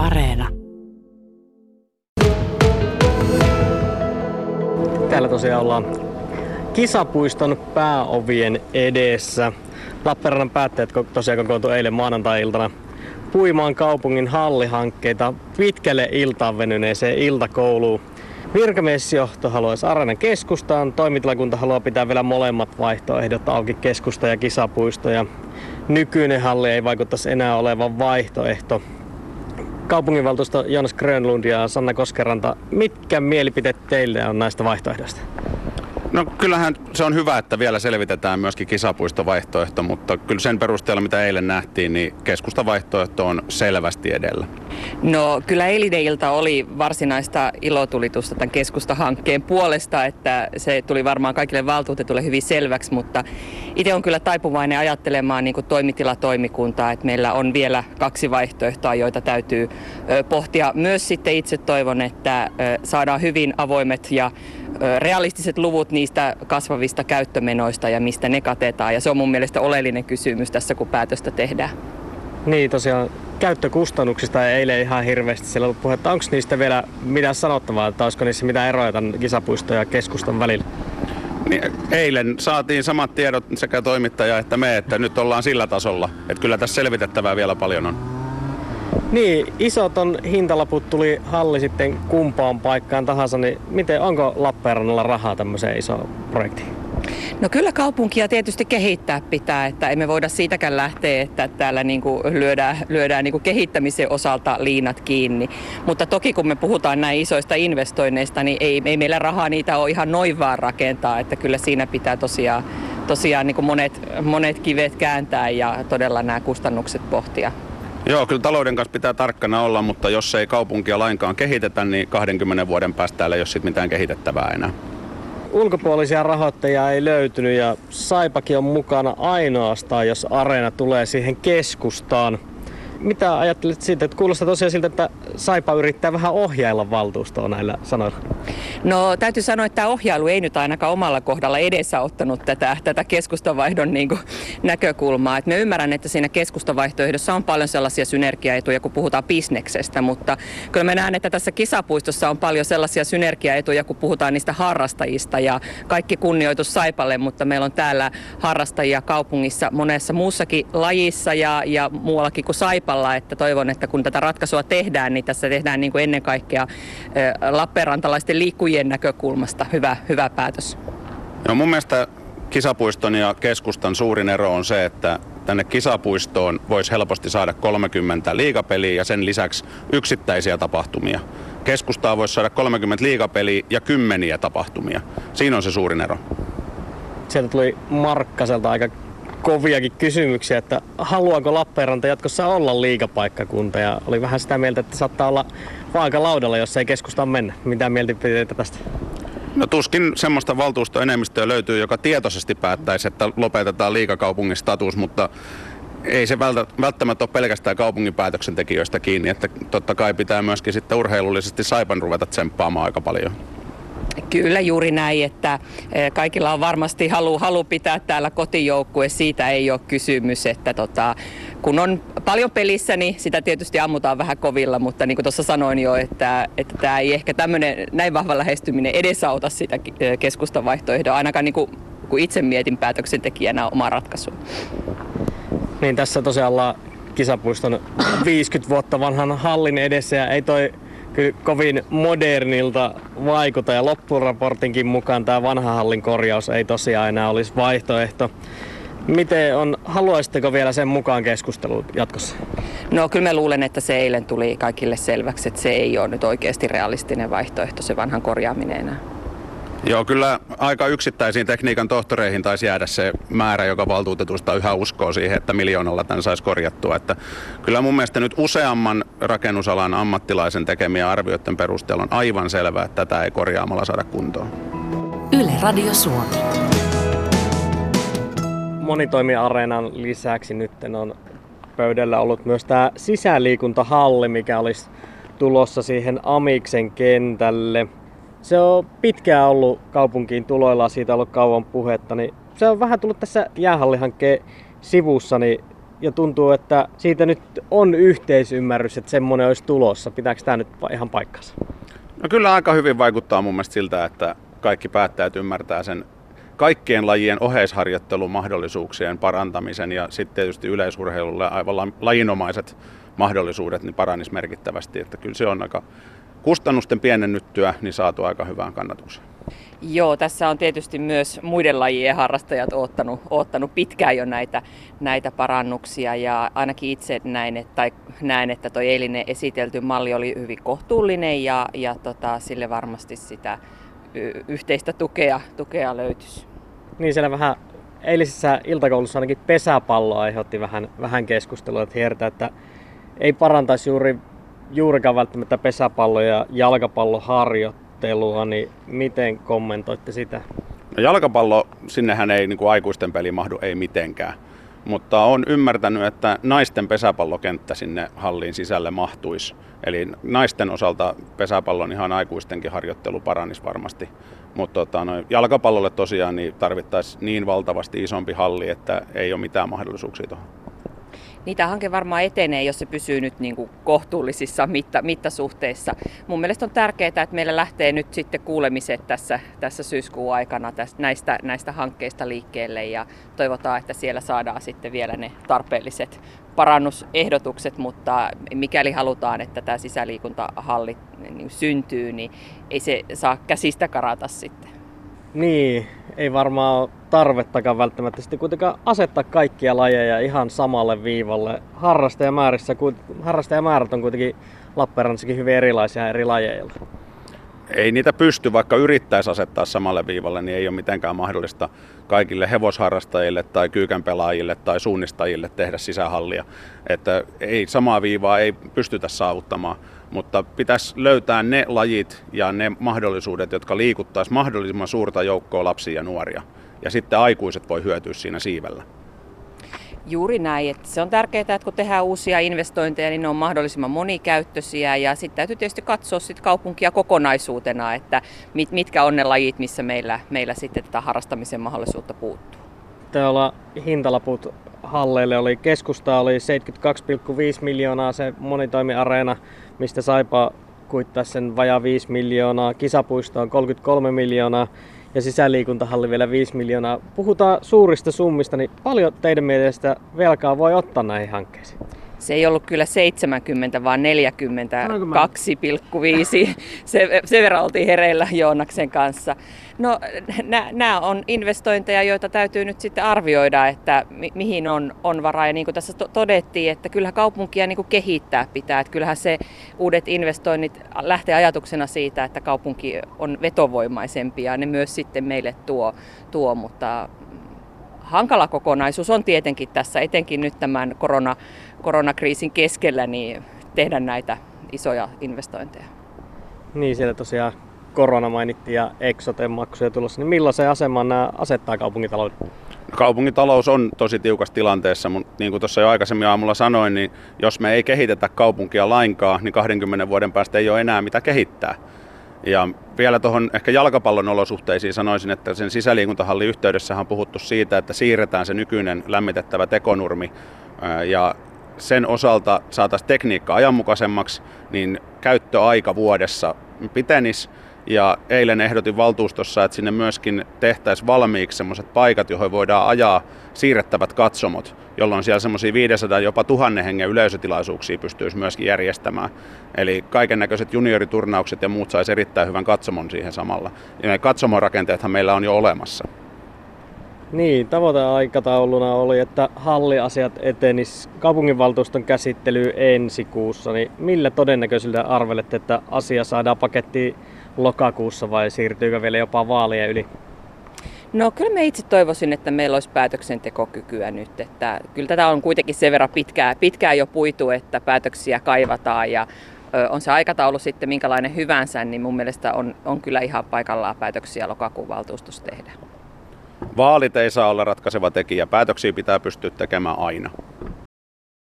Areena. Täällä tosiaan ollaan kisapuiston pääovien edessä. Lappeenrannan päättäjät tosiaan kokoontui eilen maanantai-iltana puimaan kaupungin hallihankkeita pitkälle iltaan venyneeseen iltakouluun. Virkamiesjohto haluaisi Arenen keskustaan, toimitilakunta haluaa pitää vielä molemmat vaihtoehdot auki, keskusta ja kisapuisto. Ja nykyinen halli ei vaikuttaisi enää olevan vaihtoehto. Kaupunginvaltuusto Jonas Grönlund ja Sanna Koskeranta, mitkä mielipiteet teille on näistä vaihtoehdoista? No kyllähän se on hyvä, että vielä selvitetään myöskin kisapuistovaihtoehto, mutta kyllä sen perusteella, mitä eilen nähtiin, niin keskustavaihtoehto on selvästi edellä. No kyllä eilinen ilta oli varsinaista ilotulitusta tämän keskustahankkeen puolesta, että se tuli varmaan kaikille valtuutetulle hyvin selväksi, mutta itse on kyllä taipuvainen ajattelemaan niin toimitilatoimikuntaa, että meillä on vielä kaksi vaihtoehtoa, joita täytyy pohtia. Myös sitten itse toivon, että saadaan hyvin avoimet ja realistiset luvut niistä kasvavista käyttömenoista ja mistä ne katetaan. Ja se on mun mielestä oleellinen kysymys tässä, kun päätöstä tehdään. Niin, tosiaan käyttökustannuksista ei eilen ihan hirveästi siellä ollut puhetta. Onko niistä vielä mitään sanottavaa, että olisiko niissä mitään eroja tämän kisapuiston ja keskustan välillä? Niin, eilen saatiin samat tiedot sekä toimittaja että me, että nyt ollaan sillä tasolla. Että kyllä tässä selvitettävää vielä paljon on. Niin, isot on hintalaput tuli halli sitten kumpaan paikkaan tahansa, niin miten, onko Lappeenrannalla rahaa tämmöiseen isoon projektiin? No kyllä kaupunkia tietysti kehittää pitää, että emme voida siitäkään lähteä, että täällä niin kuin lyödään, lyödään niin kuin kehittämisen osalta liinat kiinni. Mutta toki kun me puhutaan näin isoista investoinneista, niin ei, ei meillä rahaa niitä ole ihan noin vaan rakentaa, että kyllä siinä pitää tosiaan, tosiaan niin kuin monet, monet kivet kääntää ja todella nämä kustannukset pohtia. Joo, kyllä talouden kanssa pitää tarkkana olla, mutta jos ei kaupunkia lainkaan kehitetä, niin 20 vuoden päästä täällä ei ole sit mitään kehitettävää enää. Ulkopuolisia rahoittajia ei löytynyt ja Saipakin on mukana ainoastaan, jos Areena tulee siihen keskustaan. Mitä ajattelet siitä, että kuulostaa tosiaan siltä, että Saipa yrittää vähän ohjailla valtuustoa näillä sanoilla? No täytyy sanoa, että tämä ohjailu ei nyt ainakaan omalla kohdalla edesauttanut tätä, tätä keskustavaihdon niin kuin, näkökulmaa. Et me ymmärrän, että siinä keskustavaihtoehdossa on paljon sellaisia synergiaetuja, kun puhutaan bisneksestä, mutta kyllä mä näen, että tässä kisapuistossa on paljon sellaisia synergiaetuja, kun puhutaan niistä harrastajista ja kaikki kunnioitus Saipalle, mutta meillä on täällä harrastajia kaupungissa monessa muussakin lajissa ja, ja muuallakin kuin Saipa taipalla, että toivon, että kun tätä ratkaisua tehdään, niin tässä tehdään niin kuin ennen kaikkea Lappeenrantalaisten liikkujien näkökulmasta hyvä, hyvä päätös. No mun mielestä kisapuiston ja keskustan suurin ero on se, että tänne kisapuistoon voisi helposti saada 30 liigapeliä ja sen lisäksi yksittäisiä tapahtumia. Keskustaa voisi saada 30 liigapeliä ja kymmeniä tapahtumia. Siinä on se suurin ero. Sieltä tuli Markkaselta aika koviakin kysymyksiä, että haluaako Lappeenranta jatkossa olla liigapaikkakunta ja oli vähän sitä mieltä, että saattaa olla laudalla, jos ei keskustaan mennä. Mitä mieltä tästä? No tuskin semmoista valtuustoenemmistöä löytyy, joka tietoisesti päättäisi, että lopetetaan liikakaupungin status, mutta ei se välttämättä ole pelkästään kaupungin päätöksentekijöistä kiinni, että totta kai pitää myöskin sitten urheilullisesti Saipan ruveta tsemppaamaan aika paljon. Kyllä juuri näin, että eh, kaikilla on varmasti halu, halu pitää täällä kotijoukkue, siitä ei ole kysymys, että tota, kun on paljon pelissä, niin sitä tietysti ammutaan vähän kovilla, mutta niin kuin tuossa sanoin jo, että, että tämä ei ehkä tämmöinen näin vahva lähestyminen edesauta sitä eh, keskustan vaihtoehdoa, ainakaan niin kuin, kun itse mietin päätöksentekijänä oma ratkaisu. Niin tässä tosiaan kisapuiston 50 vuotta vanhan hallin edessä ja ei toi kyllä kovin modernilta vaikuta ja loppuraportinkin mukaan tämä vanha hallin korjaus ei tosiaan enää olisi vaihtoehto. Miten on, haluaisitteko vielä sen mukaan keskusteluun jatkossa? No kyllä mä luulen, että se eilen tuli kaikille selväksi, että se ei ole nyt oikeasti realistinen vaihtoehto, se vanhan korjaaminen enää. Joo, kyllä aika yksittäisiin tekniikan tohtoreihin taisi jäädä se määrä, joka valtuutetusta yhä uskoo siihen, että miljoonalla tämän saisi korjattua. Että kyllä mun mielestä nyt useamman rakennusalan ammattilaisen tekemiä arvioiden perusteella on aivan selvää, että tätä ei korjaamalla saada kuntoon. Yle Radio Suomi. Monitoimiareenan lisäksi nyt on pöydällä ollut myös tämä sisäliikuntahalli, mikä olisi tulossa siihen Amiksen kentälle – se on pitkään ollut kaupunkiin tuloilla, siitä on ollut kauan puhetta, niin se on vähän tullut tässä jäähallihankkeen sivussa, niin ja tuntuu, että siitä nyt on yhteisymmärrys, että semmoinen olisi tulossa. Pitääkö tämä nyt ihan paikkansa? No kyllä aika hyvin vaikuttaa mun mielestä siltä, että kaikki päättäjät ymmärtää sen kaikkien lajien oheisharjoittelun mahdollisuuksien parantamisen ja sitten tietysti yleisurheilulle aivan lajinomaiset mahdollisuudet niin paranis merkittävästi. Että kyllä se on aika kustannusten pienennyttyä niin saatu aika hyvään kannatukseen. Joo, tässä on tietysti myös muiden lajien harrastajat ottanut, ottanut pitkään jo näitä, näitä parannuksia ja ainakin itse näin, että, tai näen, että tuo eilinen esitelty malli oli hyvin kohtuullinen ja, ja tota, sille varmasti sitä yhteistä tukea, tukea löytyisi. Niin siellä vähän eilisessä iltakoulussa ainakin pesäpallo aiheutti vähän, vähän keskustelua, että hiertä, että ei parantaisi juuri, juurikaan välttämättä pesäpallo- ja jalkapalloharjoittelua, niin miten kommentoitte sitä? No jalkapallo, sinnehän ei niin kuin aikuisten peli mahdu, ei mitenkään. Mutta on ymmärtänyt, että naisten pesäpallokenttä sinne hallin sisälle mahtuisi. Eli naisten osalta pesäpallon ihan aikuistenkin harjoittelu paranisi varmasti. Mutta tota, no, jalkapallolle tosiaan niin tarvittaisiin niin valtavasti isompi halli, että ei ole mitään mahdollisuuksia tuohon. Niitä hanke varmaan etenee, jos se pysyy nyt niin kuin kohtuullisissa mitta, mittasuhteissa. Mun mielestä on tärkeää, että meillä lähtee nyt sitten kuulemiset tässä, tässä syyskuun aikana tästä, näistä, näistä hankkeista liikkeelle ja toivotaan, että siellä saadaan sitten vielä ne tarpeelliset parannusehdotukset, mutta mikäli halutaan, että tämä sisäliikuntahalli niin syntyy, niin ei se saa käsistä karata sitten. Niin, ei varmaan ole tarvettakaan välttämättä sitten kuitenkaan asettaa kaikkia lajeja ihan samalle viivalle. Harrastajamäärissä, harrastajamäärät on kuitenkin Lappeenrannassakin hyvin erilaisia eri lajeilla. Ei niitä pysty, vaikka yrittäisi asettaa samalle viivalle, niin ei ole mitenkään mahdollista kaikille hevosharrastajille tai kyykän pelaajille tai suunnistajille tehdä sisähallia. Että ei samaa viivaa ei pystytä saavuttamaan mutta pitäisi löytää ne lajit ja ne mahdollisuudet, jotka liikuttaisi mahdollisimman suurta joukkoa lapsia ja nuoria. Ja sitten aikuiset voi hyötyä siinä siivellä. Juuri näin. Että se on tärkeää, että kun tehdään uusia investointeja, niin ne on mahdollisimman monikäyttöisiä. Ja sitten täytyy tietysti katsoa sit kaupunkia kokonaisuutena, että mit, mitkä on ne lajit, missä meillä, meillä sitten tätä harrastamisen mahdollisuutta puuttuu. Täällä hintalaput halleille oli keskusta oli 72,5 miljoonaa se monitoimiareena, mistä Saipa kuittaa sen vajaa 5 miljoonaa, kisapuisto on 33 miljoonaa ja sisäliikuntahalli vielä 5 miljoonaa. Puhutaan suurista summista, niin paljon teidän mielestä velkaa voi ottaa näihin hankkeisiin? Se ei ollut kyllä 70, vaan 42,5. Se, sen verran oltiin hereillä Joonaksen kanssa. No nämä on investointeja, joita täytyy nyt sitten arvioida, että mi- mihin on, on varaa. Ja niin kuin tässä to- todettiin, että kyllähän kaupunkia niin kuin kehittää pitää. Että kyllähän se uudet investoinnit lähtee ajatuksena siitä, että kaupunki on vetovoimaisempi ja ne myös sitten meille tuo, tuo mutta hankala kokonaisuus on tietenkin tässä, etenkin nyt tämän korona, koronakriisin keskellä, niin tehdä näitä isoja investointeja. Niin, siellä tosiaan korona mainittiin ja Exoten maksuja tulossa, niin millaisen aseman nämä asettaa kaupungitalouden? Kaupungitalous on tosi tiukassa tilanteessa, mutta niin kuin tuossa jo aikaisemmin aamulla sanoin, niin jos me ei kehitetä kaupunkia lainkaan, niin 20 vuoden päästä ei ole enää mitä kehittää. Ja vielä tuohon ehkä jalkapallon olosuhteisiin sanoisin, että sen sisäliikuntahallin yhteydessä on puhuttu siitä, että siirretään se nykyinen lämmitettävä tekonurmi. Ja sen osalta saataisiin tekniikka ajanmukaisemmaksi, niin käyttöaika vuodessa pitenisi ja eilen ehdotin valtuustossa, että sinne myöskin tehtäisiin valmiiksi sellaiset paikat, joihin voidaan ajaa siirrettävät katsomot, jolloin siellä semmoisia 500 jopa tuhannen hengen yleisötilaisuuksia pystyisi myöskin järjestämään. Eli kaiken näköiset junioriturnaukset ja muut saisi erittäin hyvän katsomon siihen samalla. Ja ne katsomorakenteethan meillä on jo olemassa. Niin, tavoiteaikatauluna oli, että halliasiat etenis kaupunginvaltuuston käsittely ensi kuussa. Niin millä todennäköisyyden arvelette, että asia saadaan pakettiin lokakuussa vai siirtyykö vielä jopa vaalien yli? No kyllä me itse toivoisin, että meillä olisi päätöksentekokykyä nyt. Että kyllä tätä on kuitenkin sen verran pitkään, pitkään jo puitu, että päätöksiä kaivataan ja on se aikataulu sitten minkälainen hyvänsä, niin mun mielestä on, on kyllä ihan paikallaan päätöksiä lokakuun valtuustossa tehdä. Vaalit ei saa olla ratkaiseva tekijä. Päätöksiä pitää pystyä tekemään aina.